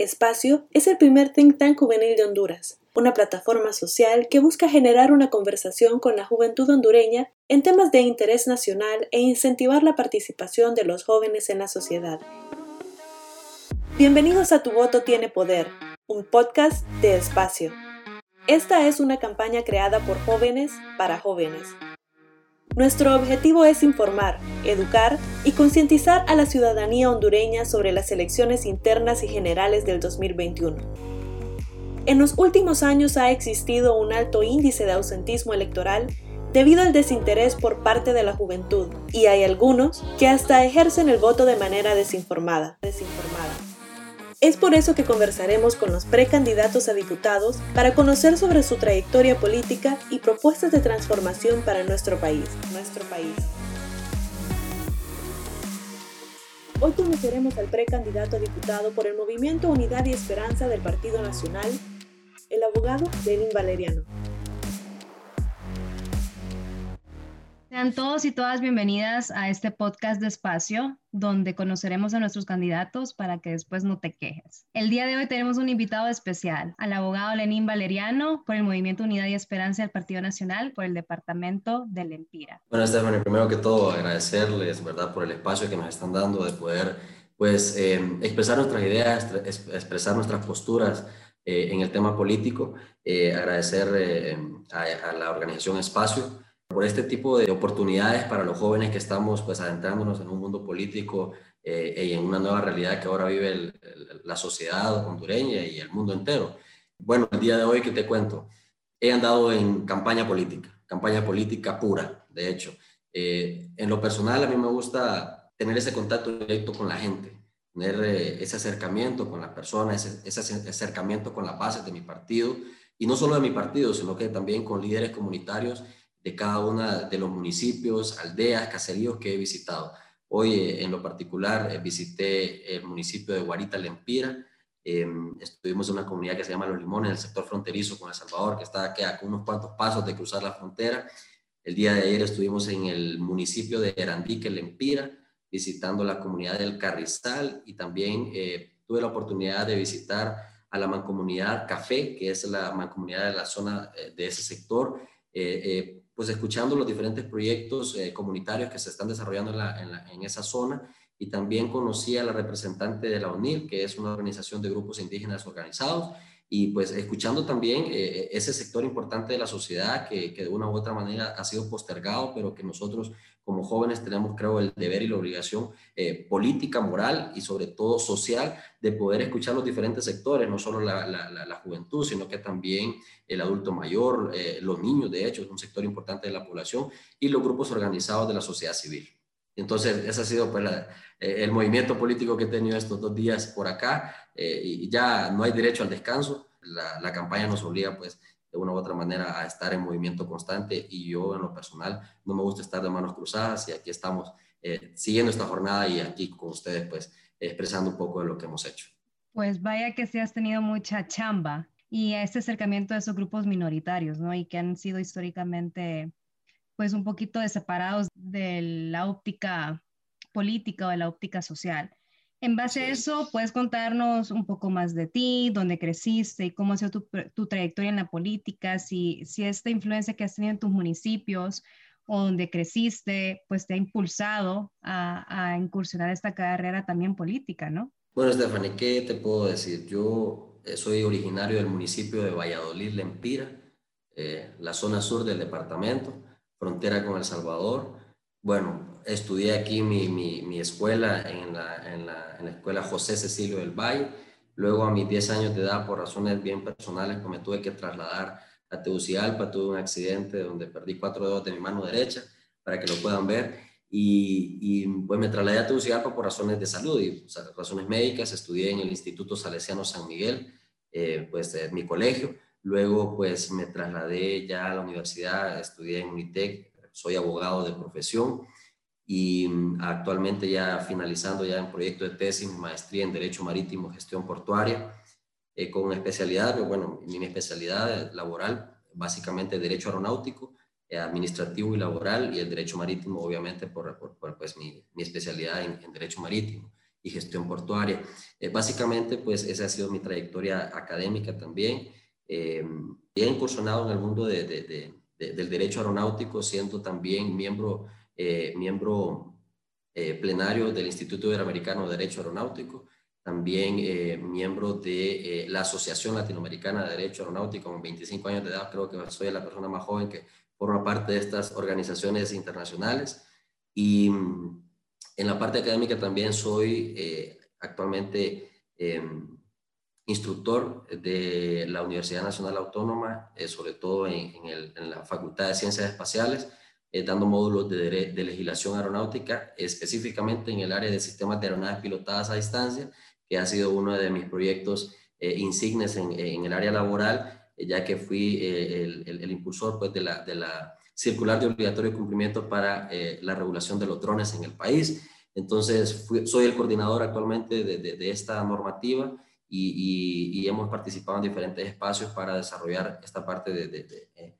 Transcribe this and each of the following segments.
Espacio es el primer think tank juvenil de Honduras, una plataforma social que busca generar una conversación con la juventud hondureña en temas de interés nacional e incentivar la participación de los jóvenes en la sociedad. Bienvenidos a Tu Voto Tiene Poder, un podcast de Espacio. Esta es una campaña creada por jóvenes para jóvenes. Nuestro objetivo es informar, educar y concientizar a la ciudadanía hondureña sobre las elecciones internas y generales del 2021. En los últimos años ha existido un alto índice de ausentismo electoral debido al desinterés por parte de la juventud, y hay algunos que hasta ejercen el voto de manera desinformada. Es por eso que conversaremos con los precandidatos a diputados para conocer sobre su trayectoria política y propuestas de transformación para nuestro país. Nuestro país. Hoy conoceremos al precandidato a diputado por el Movimiento Unidad y Esperanza del Partido Nacional, el abogado Lenin Valeriano. Sean todos y todas bienvenidas a este podcast de espacio, donde conoceremos a nuestros candidatos para que después no te quejes. El día de hoy tenemos un invitado especial, al abogado Lenín Valeriano, por el Movimiento Unidad y Esperanza del Partido Nacional, por el Departamento del Empira. Bueno, Stephanie, primero que todo agradecerles, ¿verdad?, por el espacio que nos están dando de poder, pues, eh, expresar nuestras ideas, expresar nuestras posturas eh, en el tema político. Eh, agradecer a, a la organización Espacio por este tipo de oportunidades para los jóvenes que estamos pues adentrándonos en un mundo político eh, y en una nueva realidad que ahora vive la sociedad hondureña y el mundo entero. Bueno, el día de hoy que te cuento, he andado en campaña política, campaña política pura, de hecho. Eh, en lo personal a mí me gusta tener ese contacto directo con la gente, tener eh, ese acercamiento con las personas, ese, ese acercamiento con las bases de mi partido, y no solo de mi partido, sino que también con líderes comunitarios de cada uno de los municipios, aldeas, caseríos que he visitado. Hoy, eh, en lo particular, eh, visité el municipio de Guarita, Lempira. Em, estuvimos en una comunidad que se llama Los Limones, en el sector fronterizo con El Salvador, que está aquí a unos cuantos pasos de cruzar la frontera. El día de ayer estuvimos en el municipio de Erandique, Lempira, visitando la comunidad del Carrizal y también eh, tuve la oportunidad de visitar a la mancomunidad Café, que es la mancomunidad de la zona de ese sector, pues escuchando los diferentes proyectos eh, comunitarios que se están desarrollando en, esa zona. Y también conocí a la representante de la UNIL, que es una organización de grupos indígenas organizados, y pues escuchando también eh, ese sector importante de la sociedad que, que, de una u otra manera ha sido postergado, pero que nosotros como jóvenes tenemos, creo, el deber y la obligación eh, política, moral y sobre todo social de poder escuchar los diferentes sectores, no solo la, la, juventud, sino que también el adulto mayor, eh, los niños, de hecho, es un sector importante de la población, y los grupos organizados de la sociedad civil. Entonces, ese ha sido pues, eh, el movimiento político que he tenido estos dos días por acá, y ya no hay derecho al descanso, la, campaña nos obliga pues de una u otra manera a estar en movimiento constante y yo en lo personal no me gusta estar de manos cruzadas y aquí estamos eh, siguiendo esta jornada y aquí con ustedes pues expresando un poco de lo que hemos hecho. Pues vaya que sí has tenido mucha chamba y a este acercamiento de esos grupos minoritarios, ¿no? Y que han sido históricamente pues un poquito separados de la óptica política o de la óptica social. En base a eso, puedes contarnos un poco más de ti, dónde creciste y cómo ha sido tu, trayectoria en la política, si, si esta influencia que has tenido en tus municipios o donde creciste, pues te ha impulsado a, a incursionar esta carrera también política, ¿no? Bueno, Stephanie, ¿qué te puedo decir? Yo eh, soy originario del municipio de Valladolid, Lempira, eh, la zona sur del departamento, frontera con El Salvador. Bueno, estudié aquí mi, mi, escuela en la, en, la, en la, escuela José Cecilio del Valle. Luego a mis 10 años de edad, por razones bien personales, pues me tuve que trasladar a Tegucigalpa. Tuve un accidente donde perdí cuatro dedos de mi mano derecha, para que lo puedan ver. Y, y pues me trasladé a Tegucigalpa por razones de salud y razones médicas. Estudié en el Instituto Salesiano San Miguel, eh, pues mi colegio. Luego pues me trasladé ya a la universidad, estudié en Unitec, soy abogado de profesión y mm, actualmente ya finalizando ya en proyecto de tesis, maestría en Derecho Marítimo, Gestión Portuaria, eh, con especialidad, bueno, mi especialidad laboral, básicamente Derecho Aeronáutico, eh, Administrativo y Laboral, y el Derecho Marítimo, obviamente, por, por, pues mi, mi especialidad en, Derecho Marítimo. y gestión portuaria. básicamente, pues esa ha sido mi trayectoria académica también. he incursionado en el mundo de, del derecho aeronáutico, siendo también miembro, miembro plenario del Instituto Iberoamericano de Derecho Aeronáutico también eh, miembro de eh, la Asociación Latinoamericana de Derecho Aeronáutico, con 25 años de edad, creo que soy la persona más joven que forma parte de estas organizaciones internacionales. Y mm, en la parte académica también soy eh, actualmente em, instructor de la Universidad Nacional Autónoma, sobre todo en, en, la Facultad de Ciencias Espaciales, dando módulos de, de legislación aeronáutica, específicamente en el área de sistemas de aeronaves pilotadas a distancia que ha sido uno de mis proyectos eh, insignes en, el área laboral, eh, ya que fui eh, el, impulsor pues, de, la, de la circular de obligatorio cumplimiento para la regulación de los drones en el país. Entonces, soy el coordinador actualmente de, de, esta normativa y, y, hemos participado en diferentes espacios para desarrollar esta parte de,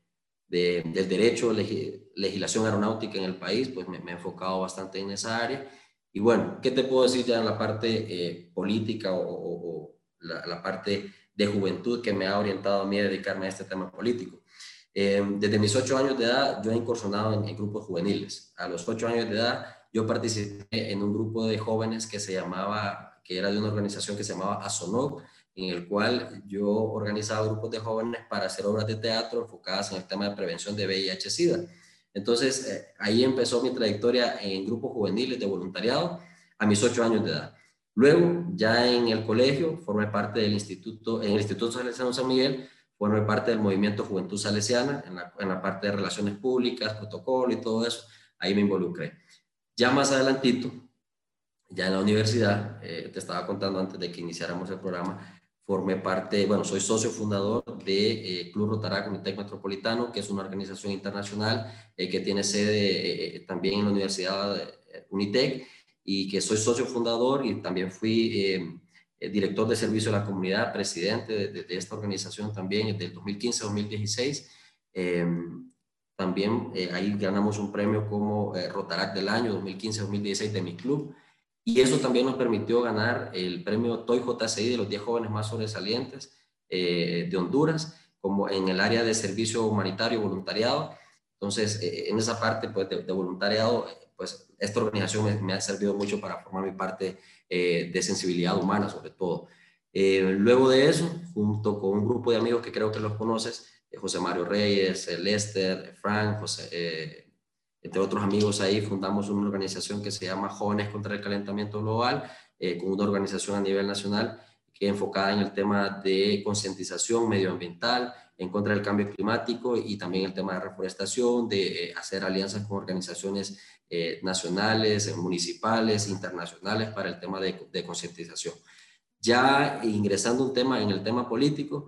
del derecho, legislación aeronáutica en el país, pues me, me, he enfocado bastante en esa área y bueno, ¿qué te puedo decir ya en la parte eh, política o, la, parte de juventud que me ha orientado a mí a dedicarme a este tema político? Eh, desde mis ocho años de edad yo he incursionado en, grupos juveniles. A los ocho años de edad yo participé en un grupo de jóvenes que se llamaba, que era de una organización que se llamaba ASONOC, en el cual yo organizaba grupos de jóvenes para hacer obras de teatro enfocadas en el tema de prevención de VIH-Sida. Entonces, eh, ahí empezó mi trayectoria en grupos juveniles de voluntariado a mis ocho años de edad. Luego, ya en el colegio, formé parte del instituto, en el Instituto Salesiano San Miguel, formé parte del movimiento Juventud Salesiana, en la, en la parte de relaciones públicas, protocolo y todo eso, ahí me involucré. Ya más adelantito, ya en la universidad, eh, te estaba contando antes de que iniciáramos el programa, formé parte, bueno, soy socio fundador de eh, Club Rotarac Unitec Metropolitano, que es una organización internacional eh, que tiene sede eh, también en la Universidad Unitec y que soy socio fundador y también fui director de servicio a la comunidad, presidente de, esta organización también desde 2015-2016. también ahí ganamos un premio como Rotarac del año 2015-2016 de mi club. Y eso también nos permitió ganar el premio TOY JCI de los 10 jóvenes más sobresalientes eh, de Honduras, como en el área de servicio humanitario voluntariado. Entonces, eh, en esa parte pues, de, voluntariado, pues esta organización me, ha servido mucho para formar mi parte eh, de sensibilidad humana, sobre todo. luego de eso, junto con un grupo de amigos que creo que los conoces, José Mario Reyes, Lester, Frank, José, entre otros amigos ahí, fundamos una organización que se llama Jóvenes contra el Calentamiento Global, eh, con una organización a nivel nacional que enfocada en el tema de concientización medioambiental, en contra del cambio climático y también el tema de reforestación, de eh, hacer alianzas con organizaciones eh, nacionales, municipales, internacionales para el tema de, de concientización. Ya ingresando un tema en el tema político,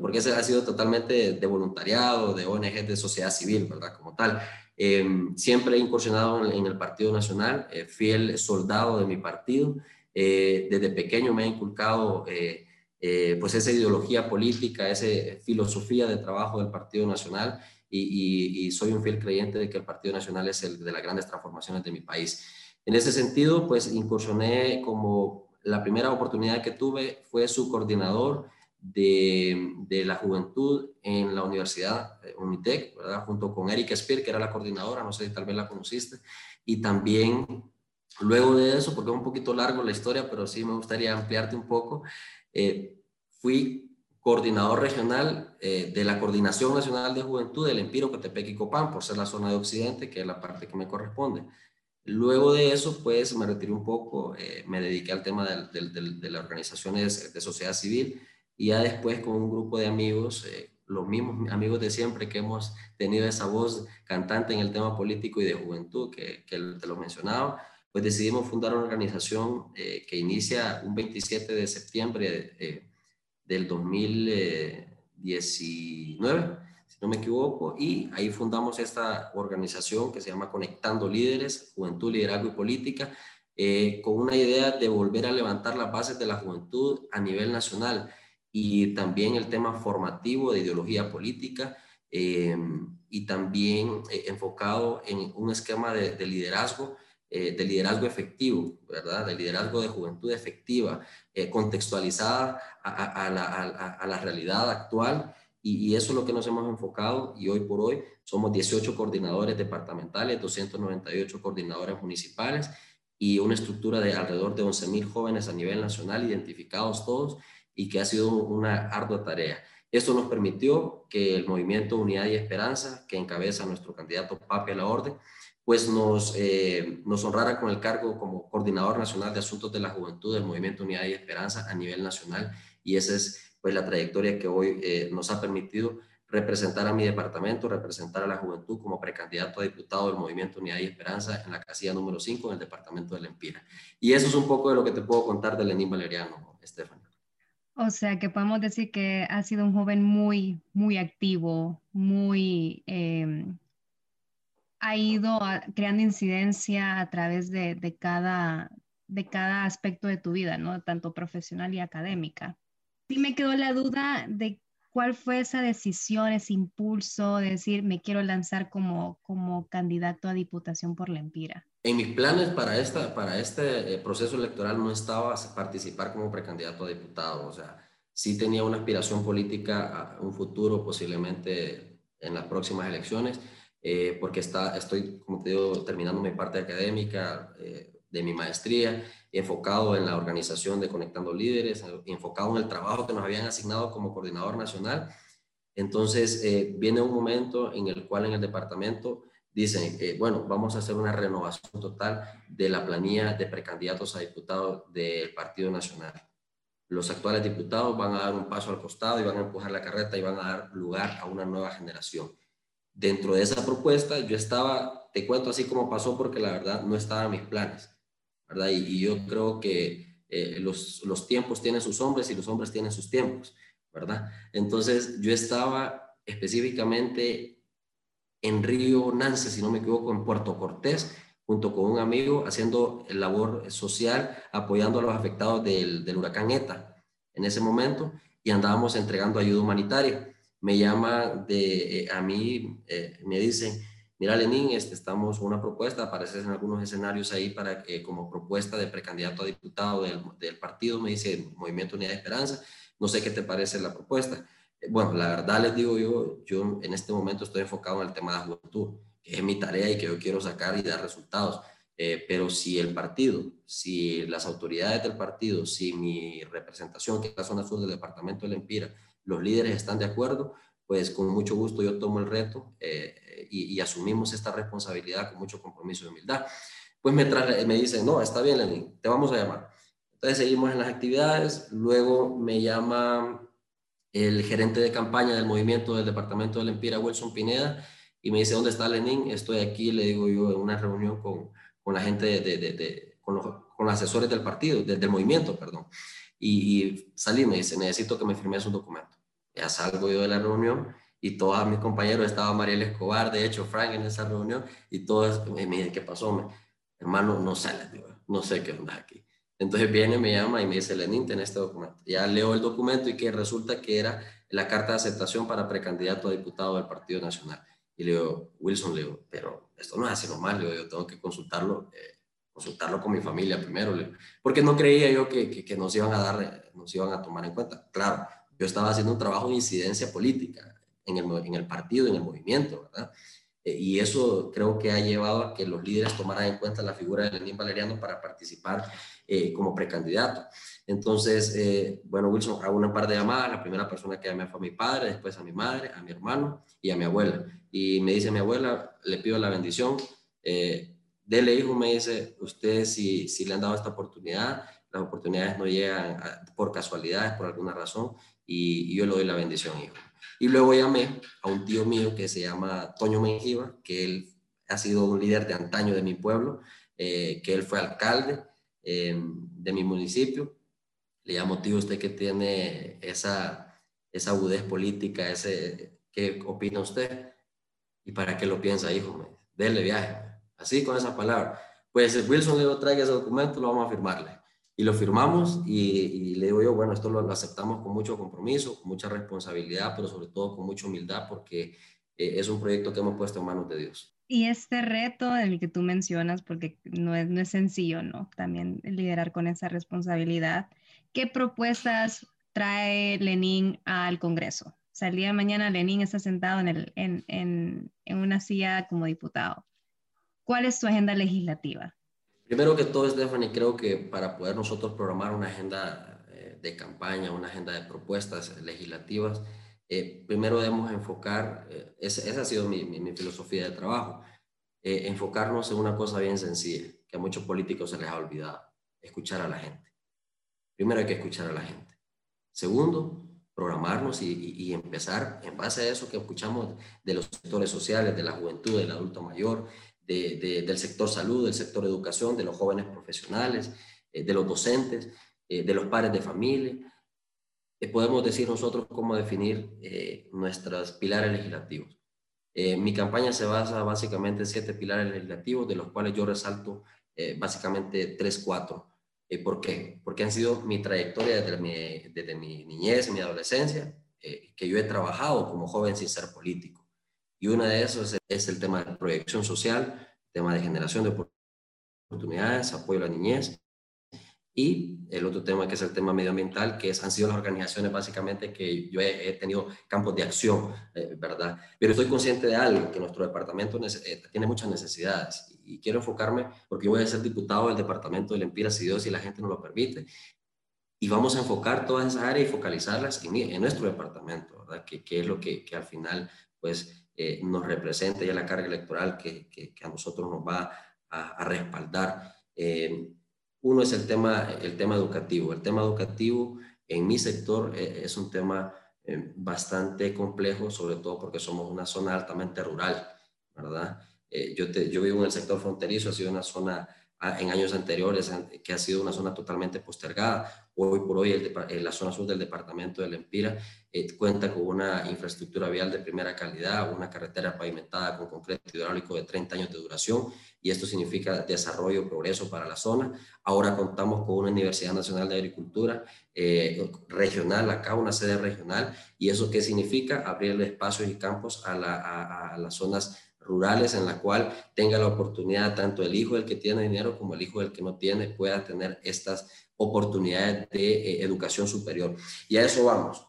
porque ese ha sido totalmente de voluntariado, de ONG, de sociedad civil, ¿verdad? Como tal. Em, siempre he incursionado en, el Partido Nacional, eh, fiel soldado de mi partido. Eh, desde pequeño me ha inculcado eh, pues esa ideología política, esa filosofía de trabajo del Partido Nacional y, soy un fiel creyente de que el Partido Nacional es el de las grandes transformaciones de mi país. En ese sentido, pues incursioné como la primera oportunidad que tuve fue su coordinador de, la juventud en la Universidad eh, Unitec, junto con Erika Spear, que era la coordinadora, no sé si tal vez la conociste, y también luego de eso, porque es un poquito largo la historia, pero sí me gustaría ampliarte un poco, eh, fui coordinador regional eh, de la Coordinación Nacional de Juventud del Empiro, Coatepec y Copán, por ser la zona de Occidente, que es la parte que me corresponde. Luego de eso, pues me retiré un poco, me dediqué al tema de las organizaciones de sociedad civil, y ya después con un grupo de amigos, eh, los mismos amigos de siempre que hemos tenido esa voz cantante en el tema político y de juventud que, que te lo mencionaba, pues decidimos fundar una organización eh, que inicia un 27 de septiembre eh, del 2019, si no me equivoco, y ahí fundamos esta organización que se llama Conectando Líderes, Juventud, Liderazgo y Política, con una idea de volver a levantar las bases de la juventud a nivel nacional y también el tema formativo de ideología política eh, y también eh, enfocado en un esquema de, liderazgo eh, de liderazgo efectivo, ¿verdad? De liderazgo de juventud efectiva, contextualizada a, la, realidad actual. Y, eso es lo que nos hemos enfocado y hoy por hoy somos 18 coordinadores departamentales, 298 coordinadores municipales y una estructura de alrededor de 11.000 jóvenes a nivel nacional, identificados todos, y que ha sido una ardua tarea. Esto nos permitió que el movimiento Unidad y Esperanza, que encabeza nuestro candidato Papi a la Orden, pues nos, eh, nos honrara con el cargo como coordinador nacional de asuntos de la juventud del movimiento Unidad y Esperanza a nivel nacional. Y esa es pues la trayectoria que hoy eh, nos ha permitido representar a mi departamento, representar a la juventud como precandidato a diputado del Movimiento Unidad y Esperanza en la casilla número 5 en el departamento de La Empira. Y eso es un poco de lo que te puedo contar de Lenín Valeriano, Estefan. O sea, que podemos decir que ha sido un joven muy, muy activo, muy... Em, ha ido creando incidencia a través de, de, cada, de cada aspecto de tu vida, ¿no? Tanto profesional y académica. Sí me quedó la duda de ¿Cuál fue esa decisión, ese impulso de decir, me quiero lanzar como, como candidato a diputación por la Empira? En mis planes para, esta, para este eh, proceso electoral no estaba participar como precandidato a diputado, o sea, sí tenía una aspiración política a un futuro posiblemente en las próximas elecciones, eh, porque está, estoy, como te digo, terminando mi parte académica eh, de mi maestría enfocado en la organización de Conectando Líderes, enfocado en el trabajo que nos habían asignado como coordinador nacional. Entonces, eh, viene un momento en el cual en el departamento dicen, eh, bueno, vamos a hacer una renovación total de la planilla de precandidatos a diputados del Partido Nacional. Los actuales diputados van a dar un paso al costado y van a empujar la carreta y van a dar lugar a una nueva generación. Dentro de esa propuesta, yo estaba, te cuento así como pasó porque la verdad no estaba en mis planes ¿verdad? Y, yo creo que eh, los, los, tiempos tienen sus hombres y los hombres tienen sus tiempos, ¿verdad? Entonces yo estaba específicamente en Río Nance, si no me equivoco, en Puerto Cortés, junto con un amigo, haciendo labor social, apoyando a los afectados del, del huracán ETA en ese momento, y andábamos entregando ayuda humanitaria. Me llama de, eh, a mí, eh, me dicen, mira Lenín, este, estamos una propuesta, apareces en algunos escenarios ahí para que como propuesta de precandidato a diputado del, del partido, me dice Movimiento Unidad de Esperanza, no sé qué te parece la propuesta. Eh, bueno, la verdad les digo yo, yo en este momento estoy enfocado en el tema de la juventud, que es mi tarea y que yo quiero sacar y dar resultados. Eh, pero si el partido, si las autoridades del partido, si mi representación, que es la zona sur del departamento del Empira, los líderes están de acuerdo, pues con mucho gusto yo tomo el reto eh, y, asumimos esta responsabilidad con mucho compromiso y humildad. Pues me, me dicen, no, está bien, Lenín, te vamos a llamar. Entonces seguimos en las actividades, luego me llama el gerente de campaña del movimiento del departamento del Empira, Wilson Pineda, y me dice, ¿dónde está Lenín? Estoy aquí, le digo yo, en una reunión con, con la gente, de, de, de, con, los, con, los, asesores del partido, del movimiento, perdón. Y, y salí, me dice, necesito que me firmes un documento ya salgo yo de la reunión y todos mis compañeros, estaba Mariel Escobar, de hecho Frank en esa reunión, y todos me dicen, ¿qué pasó? Me, hermano, no sale, no sé qué onda aquí. Entonces viene, me llama y me dice, Lenín, ten este documento. Ya leo el documento y que resulta que era la carta de aceptación para precandidato a diputado del Partido Nacional. Y le digo, Wilson, le digo, pero esto no es así nomás, le digo, yo tengo que consultarlo, eh, consultarlo con mi familia primero, le porque no creía yo que, que, que, nos iban a dar, nos iban a tomar en cuenta. Claro, yo estaba haciendo un trabajo de incidencia política en el, partido, en el movimiento, ¿verdad? Eh, y eso creo que ha llevado a que los líderes tomaran en cuenta la figura de Lenín Valeriano para participar eh, como precandidato. Entonces, eh, bueno, Wilson, hago una par de llamadas. La primera persona que llamé fue a mi padre, después a mi madre, a mi hermano y a mi abuela. Y me dice mi abuela, le pido la bendición. dele hijo, me dice, usted si le han dado esta oportunidad, las oportunidades no llegan por casualidades, por alguna razón, y, yo le doy la bendición, hijo. Y luego llamé a un tío mío que se llama Toño Menjiva, que él ha sido un líder de antaño de mi pueblo, eh, que él fue alcalde em, de mi municipio. Le llamo tío, usted que tiene esa, esa agudez política, ese, ¿qué opina usted? ¿Y para qué lo piensa, hijo? Me viaje. Así con esa palabra. Pues Wilson le traiga ese documento, lo vamos a firmarle y lo firmamos y, le digo yo, bueno, esto lo, aceptamos con mucho compromiso, con mucha responsabilidad, pero sobre todo con mucha humildad porque eh, es un proyecto que hemos puesto en manos de Dios. Y este reto, el que tú mencionas, porque no es, no es sencillo, ¿no? También liderar con esa responsabilidad. ¿Qué propuestas trae Lenin al Congreso? O sea, el día de mañana Lenin está sentado en, el, en, en, en una silla como diputado. ¿Cuál es su agenda legislativa? Primero que todo, Stephanie, creo que para poder nosotros programar una agenda eh, de campaña, una agenda de propuestas legislativas, eh, primero debemos enfocar, eh, esa, ha sido mi, mi, filosofía de trabajo, enfocarnos en una cosa bien sencilla, que a muchos políticos se les ha olvidado, escuchar a la gente. Primero hay que escuchar a la gente. Segundo, programarnos y, y, empezar en base a eso que escuchamos de los sectores sociales, de la juventud, del adulto mayor, del sector salud, del sector educación, de los jóvenes profesionales, eh, de los docentes, eh, de los padres de familia. Eh, podemos decir nosotros cómo definir nuestros pilares legislativos. mi campaña se basa básicamente en siete pilares legislativos, de los cuales yo resalto básicamente tres, cuatro. ¿Por qué? Porque han sido mi trayectoria desde mi, desde mi niñez, mi adolescencia, que yo he trabajado como joven sin ser político. Y una de esos es el tema de proyección social, tema de generación de oportunidades, apoyo a la niñez. Y el otro tema que es el tema medioambiental, que han sido las organizaciones básicamente que yo he, tenido campos de acción, eh, ¿verdad? Pero estoy consciente de algo, que nuestro departamento eh, tiene muchas necesidades y quiero enfocarme porque yo voy a ser diputado del departamento del Empira, si Dios y la gente nos lo permite. Y vamos a enfocar todas esas áreas y focalizarlas en, en nuestro departamento, ¿verdad? Que, que es lo que, que al final, pues, eh, nos representa ya la carga electoral que, que, a nosotros nos va a, respaldar. Eh, uno es el tema, el tema educativo. El tema educativo en mi sector eh, es un tema bastante complejo, sobre todo porque somos una zona altamente rural, ¿verdad? yo, yo vivo en el sector fronterizo, ha sido una zona en años anteriores, que ha sido una zona totalmente postergada. Hoy por hoy, el, la zona sur del departamento del Empira eh, cuenta con una infraestructura vial de primera calidad, una carretera pavimentada con concreto hidráulico de 30 años de duración, y esto significa desarrollo, progreso para la zona. Ahora contamos con una Universidad Nacional de Agricultura eh, regional, acá una sede regional, y eso qué significa? Abrir espacios y campos a, la, a, a las zonas rurales en la cual tenga la oportunidad tanto el hijo del que tiene dinero como el hijo del que no tiene pueda tener estas oportunidades de eh, educación superior. Y a eso vamos.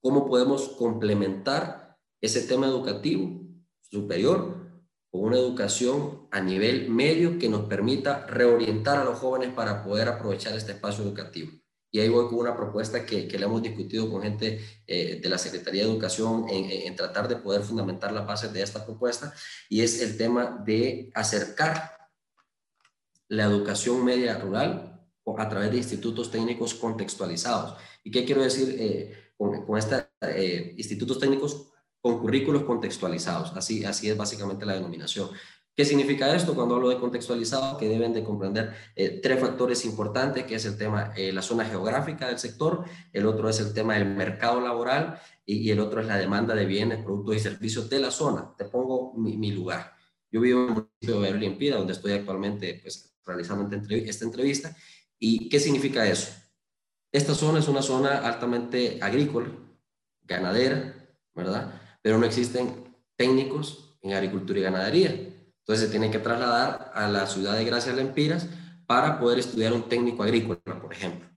¿Cómo podemos complementar ese tema educativo superior con una educación a nivel medio que nos permita reorientar a los jóvenes para poder aprovechar este espacio educativo? Y ahí voy con una propuesta que, que le hemos discutido con gente eh, de la Secretaría de Educación en, tratar de poder fundamentar la base de esta propuesta, y es el tema de acercar la educación media rural a través de institutos técnicos contextualizados. ¿Y qué quiero decir eh, con, con estos eh, institutos técnicos con currículos contextualizados? Así, así es básicamente la denominación. ¿Qué significa esto? Cuando hablo de contextualizado, que deben de comprender eh, tres factores importantes, que es el tema, eh, la zona geográfica del sector, el otro es el tema del mercado laboral y, el otro es la demanda de bienes, productos y servicios de la zona. Te pongo mi, lugar. Yo vivo en el municipio de Berlín, donde estoy actualmente pues, realizando esta entrevista. ¿Y qué significa eso? Esta zona es una zona altamente agrícola, ganadera, ¿verdad? Pero no existen técnicos en agricultura y ganadería. Entonces se tiene que trasladar a la ciudad de Gracias Lempiras para poder estudiar un técnico agrícola, por ejemplo.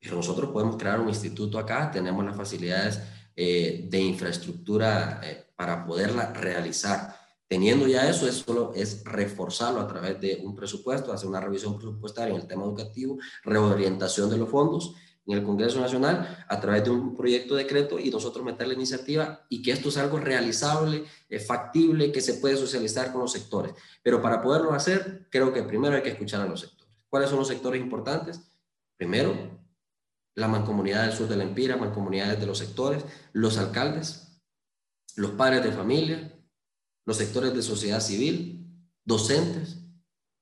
Pero nosotros podemos crear un instituto acá, tenemos las facilidades eh, de infraestructura eh, para poderla realizar. Teniendo ya eso, es solo es reforzarlo a través de un presupuesto, hacer una revisión presupuestaria en el tema educativo, reorientación de los fondos en el Congreso Nacional a través de un proyecto de decreto y nosotros meter la iniciativa y que esto es algo realizable, factible, que se puede socializar con los sectores. Pero para poderlo hacer, creo que primero hay que escuchar a los sectores. ¿Cuáles son los sectores importantes? Primero, la mancomunidad del sur de la Empira, mancomunidades de los sectores, los alcaldes, los padres de familia, los sectores de sociedad civil, docentes,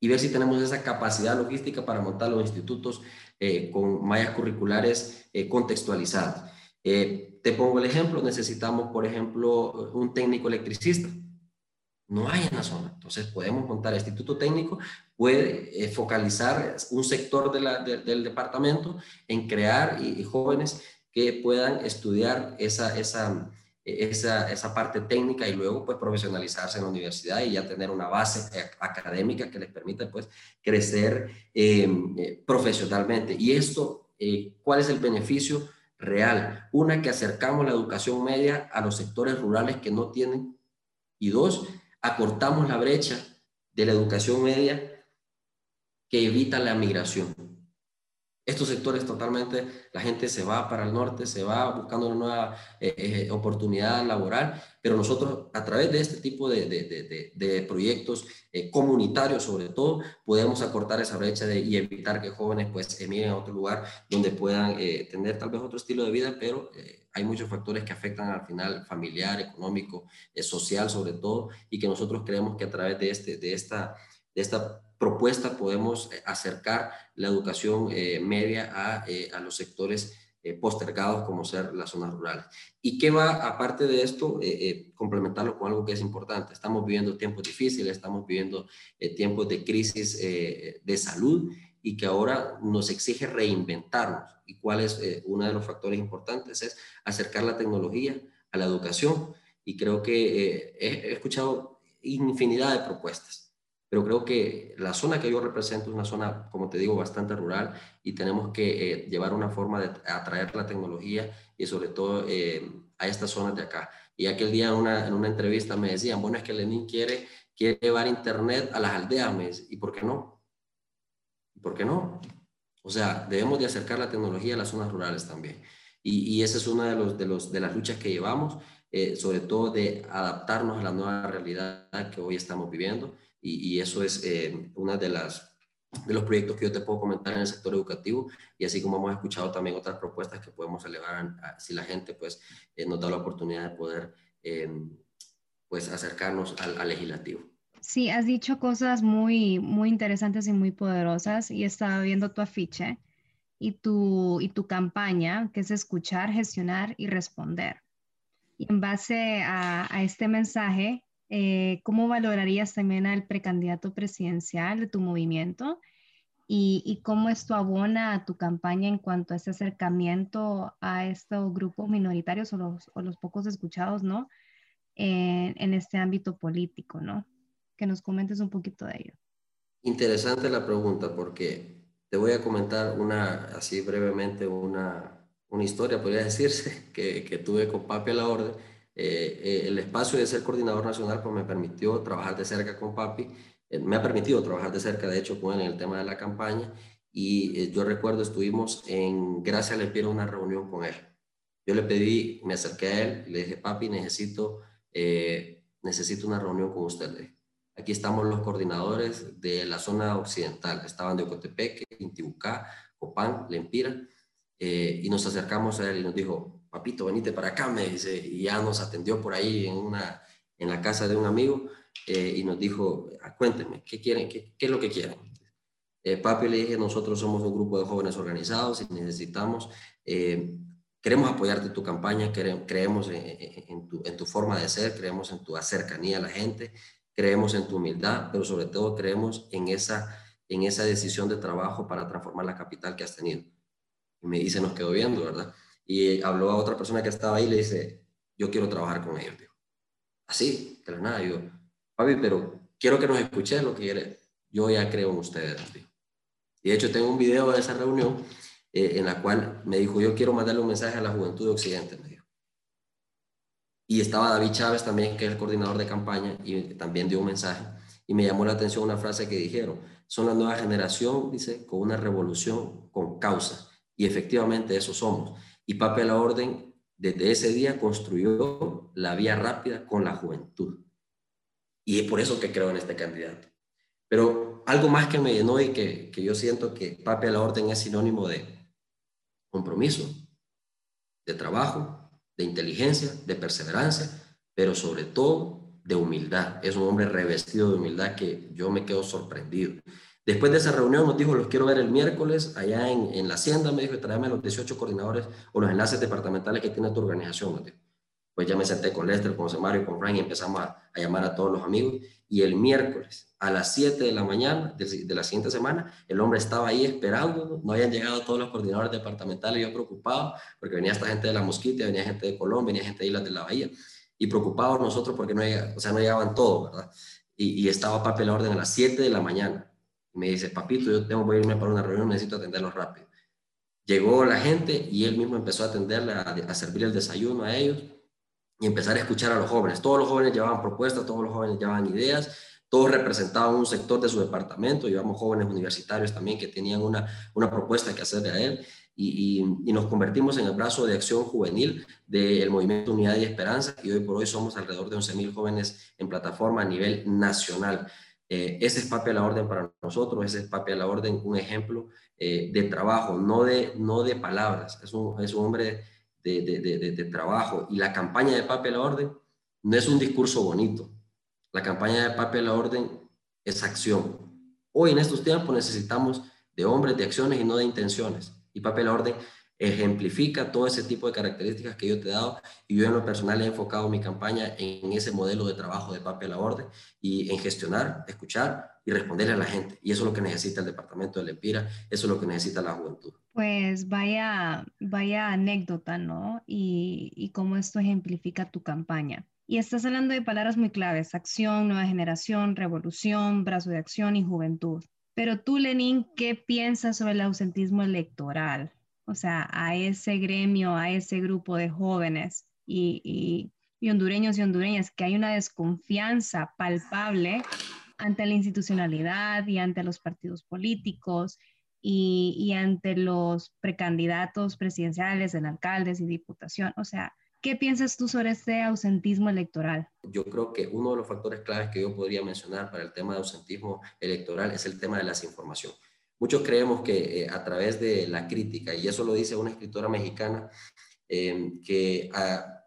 y ver si tenemos esa capacidad logística para montar los institutos eh, con mallas curriculares eh, contextualizadas. Eh, te pongo el ejemplo, necesitamos, por ejemplo, un técnico electricista. No hay en la zona. Entonces podemos montar el instituto técnico, puede focalizar un sector del departamento en crear y, jóvenes que puedan estudiar esa, esa, eh, esa, esa parte técnica y luego pues profesionalizarse en la universidad y ya tener una base académica que les permita pues crecer profesionalmente. Y esto, ¿cuál es el beneficio real? Una, que acercamos la educación media a los sectores rurales que no tienen. Y dos, acortamos la brecha de la educación media que evita la migración. Estos sectores totalmente, la gente se va para el norte, se va buscando una nueva eh, eh, oportunidad laboral, pero nosotros a través de este tipo de, de, de, proyectos eh, comunitarios sobre todo, podemos acortar esa brecha y evitar que jóvenes pues emigren a otro lugar donde puedan tener tal vez otro estilo de vida, pero hay muchos factores que afectan al final familiar, económico, social sobre todo, y que nosotros creemos que a través de, este, de, esta, de esta propuesta podemos eh, acercar la educación eh, media a, eh, a, los sectores postergados como ser las zonas rurales. ¿Y qué va, aparte de esto, complementarlo con algo que es importante? Estamos viviendo tiempos difíciles, estamos viviendo tiempos de crisis de salud y que ahora nos exige reinventarnos. ¿Y cuál es uno de los factores importantes? Es acercar la tecnología a la educación. Y creo que he escuchado infinidad de propuestas pero creo que la zona que yo represento es una zona, como te digo, bastante rural y tenemos que eh, llevar una forma de atraer la tecnología y sobre todo eh, a estas zonas de acá. Y aquel día una, en una entrevista me decían, bueno, es que Lenin quiere, quiere llevar internet a las aldeas, ¿y por qué no? ¿Y por qué no? O sea, debemos de acercar la tecnología a las zonas rurales también. Y, y esa es una de, los, de, los, de las luchas que llevamos, eh, sobre todo de adaptarnos a la nueva realidad que hoy estamos viviendo y, eso es eh, una de las de los proyectos que yo te puedo comentar en el sector educativo y así como hemos escuchado también otras propuestas que podemos elevar si la gente pues eh, nos da la oportunidad de poder eh, pues acercarnos al, legislativo. Sí, has dicho cosas muy, muy interesantes y muy poderosas y estaba viendo tu afiche y tu, y tu campaña, que es escuchar, gestionar y responder. Y en base a, a este mensaje, eh, ¿cómo valorarías también al precandidato presidencial de tu movimiento? Y, cómo esto abona a tu campaña en cuanto a ese acercamiento a estos grupos minoritarios o los, o los pocos escuchados, ¿no? En, este ámbito político, ¿no? Que nos comentes un poquito de ello. Interesante la pregunta porque te voy a comentar una, así brevemente, una, una historia, podría decirse, que, que tuve con Papi a la Orden eh, eh, el espacio de ser coordinador nacional pues me permitió trabajar de cerca con Papi, eh, me ha permitido trabajar de cerca, de hecho, con él en el tema de la campaña, y yo recuerdo estuvimos en Gracia le pido una reunión con él. Yo le pedí, me acerqué a él, le dije, Papi, necesito, necesito una reunión con usted. Aquí estamos los coordinadores de la zona occidental, estaban de Ocotepeque, Intibucá, Copán, Lempira, y nos acercamos a él y nos dijo, papito, venite para acá, me dice, y ya nos atendió por ahí en, una, en la casa de un amigo eh, y nos dijo, ah, cuéntenme, ¿qué quieren? ¿Qué, qué es lo que quieren? Eh, papi le dije, nosotros somos un grupo de jóvenes organizados y necesitamos, eh, queremos apoyarte en tu campaña, creemos en, tu, en tu forma de ser, creemos en tu cercanía a la gente, creemos en tu humildad, pero sobre todo creemos en esa, en esa decisión de trabajo para transformar la capital que has tenido. Y me dice, nos quedó viendo, ¿verdad? Y habló a otra persona que estaba ahí y le dice, yo quiero trabajar con ellos. Así, de la nada, yo, papi, pero quiero que nos escuches lo que quiere. Yo ya creo en ustedes. Y de hecho tengo un video de esa reunión eh, en la cual me dijo, yo quiero mandarle un mensaje a la juventud de Occidente. Y estaba David Chávez también, que es el coordinador de campaña, y también dio un mensaje. Y me llamó la atención una frase que dijeron, son la nueva generación, dice, con una revolución con causa. Y efectivamente eso somos. Y Papi a la Orden, desde ese día, construyó la vía rápida con la juventud. Y es por eso que creo en este candidato. Pero algo más que me llenó y que, que yo siento que Papi a la Orden es sinónimo de compromiso, de trabajo, de inteligencia, de perseverancia, pero sobre todo de humildad. Es un hombre revestido de humildad que yo me quedo sorprendido. Después de esa reunión nos dijo, los quiero ver el miércoles allá en, en la hacienda, me dijo, tráeme los 18 coordinadores o los enlaces departamentales que tiene tu organización, pues ya me senté con Lester, con José Mario, con Frank y empezamos a, llamar a todos los amigos. Y el miércoles a las 7 de la mañana de, la siguiente semana, el hombre estaba ahí esperando, no habían llegado todos los coordinadores departamentales, yo preocupado, porque venía esta gente de la Mosquita, venía gente de Colombia, venía gente de Islas de la Bahía, y preocupados nosotros porque no, o sea, no llegaban todos, ¿verdad? Y, estaba papi la orden a las 7 de la mañana. Y me dice, papito, yo tengo que irme para una reunión, necesito atenderlo rápido. Llegó la gente y él mismo empezó a atenderle, a, a servir el desayuno a ellos y empezar a escuchar a los jóvenes. Todos los jóvenes llevaban propuestas, todos los jóvenes llevaban ideas, todos representaban un sector de su departamento, llevamos jóvenes universitarios también que tenían una, una propuesta que hacerle a él y, y, nos convertimos en el brazo de acción juvenil del Movimiento Unidad y Esperanza y hoy por hoy somos alrededor de 11.000 jóvenes en plataforma a nivel nacional. Eh, ese es Papi a la Orden para nosotros, ese es Papi a la Orden un ejemplo eh, de trabajo, no de, no de palabras, es un, es un hombre de, trabajo. Y la campaña de Papi a la Orden no es un discurso bonito. La campaña de Papi a la Orden es acción. Hoy en estos tiempos necesitamos de hombres de acciones y no de intenciones. Y Papi a la Orden ejemplifica todo ese tipo de características que yo te he dado y yo en lo personal he enfocado mi campaña en ese modelo de trabajo de Papi a la Orden y en gestionar, escuchar y responderle a la gente. Y eso es lo que necesita el departamento de Lempira, eso es lo que necesita la juventud. Pues vaya, vaya anécdota, ¿no? Y, y cómo esto ejemplifica tu campaña. Y estás hablando de palabras muy claves, acción, nueva generación, revolución, brazo de acción y juventud. Pero tú, Lenín, ¿qué piensas sobre el ausentismo electoral? O sea, a ese gremio, a ese grupo de jóvenes y, hondureños y hondureñas, que hay una desconfianza palpable ante la institucionalidad y ante los partidos políticos y, ante los precandidatos presidenciales, en alcaldes y diputación. O sea, ¿qué piensas tú sobre este ausentismo electoral? Yo creo que uno de los factores claves que yo podría mencionar para el tema de ausentismo electoral es el tema de la desinformación. Muchos creemos que eh, a través de la crítica, y eso lo dice una escritora mexicana, em, que ah,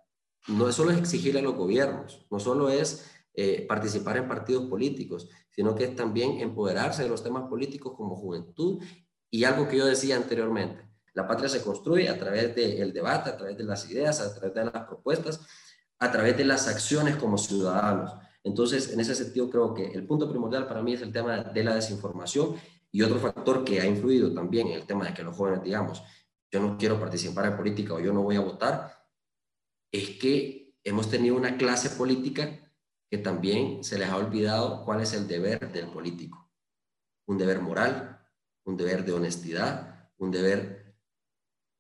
no solo es exigirle a los gobiernos, no solo es eh, participar en partidos políticos, sino que es también empoderarse de los temas políticos como juventud y algo que yo decía anteriormente, la patria se construye a través del debate, a través de las ideas, a través de las propuestas, a través de las acciones como ciudadanos. Entonces, en ese sentido, creo que el punto primordial para mí es el tema de la desinformación y otro factor que ha influido también en el tema de que los jóvenes digamos, yo no quiero participar en política o yo no voy a votar, es que hemos tenido una clase política que también se les ha olvidado cuál es el deber del político. Un deber moral, un deber de honestidad, un deber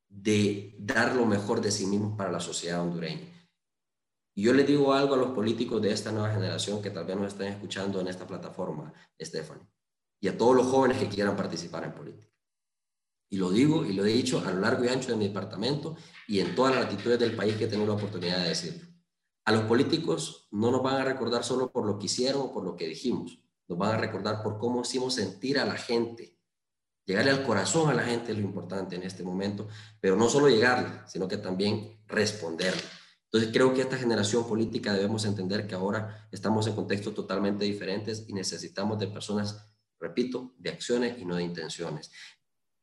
de dar lo mejor de sí mismos para la sociedad hondureña. Y yo le digo algo a los políticos de esta nueva generación que tal vez nos están escuchando en esta plataforma, Stephanie y a todos los jóvenes que quieran participar en política. Y lo digo y lo he dicho a lo largo y ancho de mi departamento y en todas las latitudes del país que he tenido la oportunidad de decirlo. A los políticos no nos van a recordar solo por lo que hicieron o por lo que dijimos, nos van a recordar por cómo hicimos sentir a la gente. Llegarle al corazón a la gente es lo importante en este momento, pero no solo llegarle, sino que también responderle. Entonces creo que esta generación política debemos entender que ahora estamos en contextos totalmente diferentes y necesitamos de personas repito, de acciones y no de intenciones.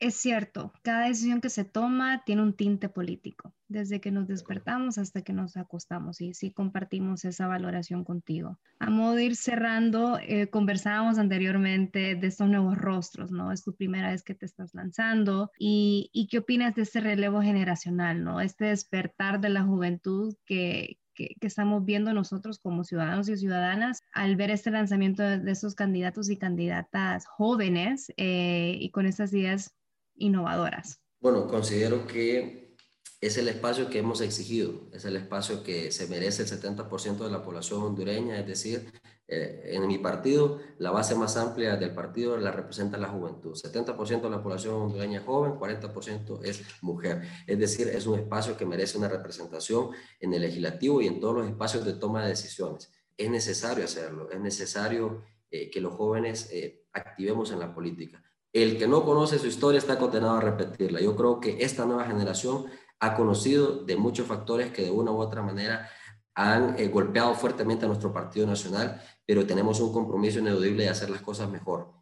Es cierto, cada decisión que se toma tiene un tinte político, desde que nos despertamos hasta que nos acostamos, y sí compartimos esa valoración contigo. A modo de ir cerrando, eh, conversábamos anteriormente de estos nuevos rostros, ¿no? Es tu primera vez que te estás lanzando, y, y qué opinas de este relevo generacional, ¿no? Este despertar de la juventud que, que, estamos viendo nosotros como ciudadanos y ciudadanas al ver este lanzamiento de, esos candidatos y candidatas jóvenes eh, y con estas ideas innovadoras? Bueno, considero que es el espacio que hemos exigido, es el espacio que se merece el 70% de la población hondureña, es decir, eh, en mi partido, la base más amplia del partido la representa la juventud. 70% de la población hondureña es joven, 40% es mujer. Es decir, es un espacio que merece una representación en el legislativo y en todos los espacios de toma de decisiones. Es necesario hacerlo, es necesario eh, que los jóvenes eh, activemos en la política. El que no conoce su historia está condenado a repetirla. Yo creo que esta nueva generación ha conocido de muchos factores que de una u otra manera han golpeado fuertemente a nuestro Partido Nacional pero tenemos un compromiso ineludible de hacer las cosas mejor.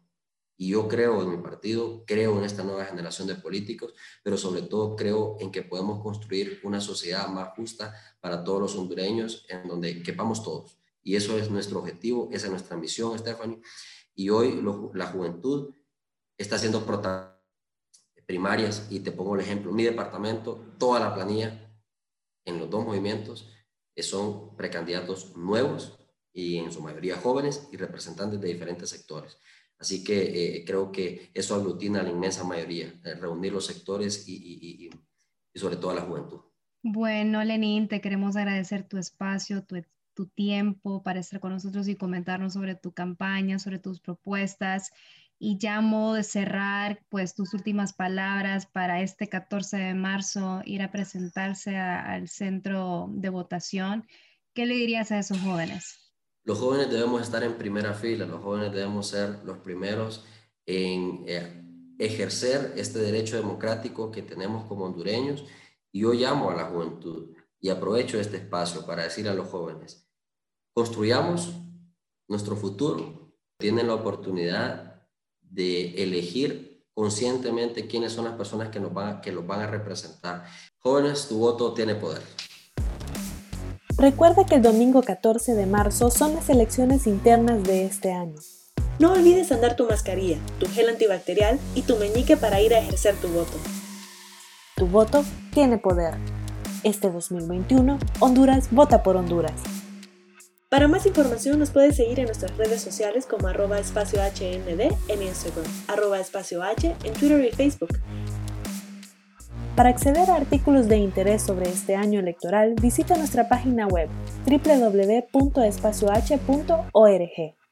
Y yo creo en mi partido, creo en esta nueva generación de políticos, pero sobre todo creo en que podemos construir una sociedad más justa para todos los hondureños, en donde quepamos todos. Y eso es nuestro objetivo, esa es nuestra misión, Stephanie. Y hoy la juventud está haciendo primarias, y te pongo el ejemplo, mi departamento, toda la planilla en los dos movimientos eh, son precandidatos nuevos y en su mayoría jóvenes y representantes de diferentes sectores. Así que eh, creo que eso aglutina a la inmensa mayoría, eh, reunir los sectores y, sobre todo a la juventud. Bueno, Lenín, te queremos agradecer tu espacio, tu, tu tiempo para estar con nosotros y comentarnos sobre tu campaña, sobre tus propuestas y llamo de cerrar, pues tus últimas palabras para este 14 de marzo, ir a presentarse al centro de votación. ¿Qué le dirías a esos jóvenes? Los jóvenes debemos estar en primera fila, los jóvenes debemos ser los primeros en eh, ejercer este derecho democrático que tenemos como hondureños. Y yo llamo a la juventud y aprovecho este espacio para decir a los jóvenes, construyamos nuestro futuro. Tienen la oportunidad de elegir conscientemente quiénes son las personas que, nos van, que los van a representar. Jóvenes, tu voto tiene poder. Recuerda que el domingo 14 de marzo son las elecciones internas de este año. No olvides andar tu mascarilla, tu gel antibacterial y tu meñique para ir a ejercer tu voto. Tu voto tiene poder. Este 2021, Honduras vota por Honduras. Para más información nos puedes seguir en nuestras redes sociales como arroba espacio HND en Instagram, arroba espacio H en Twitter y Facebook. Para acceder a artículos de interés sobre este año electoral, visita nuestra página web www.espacioh.org.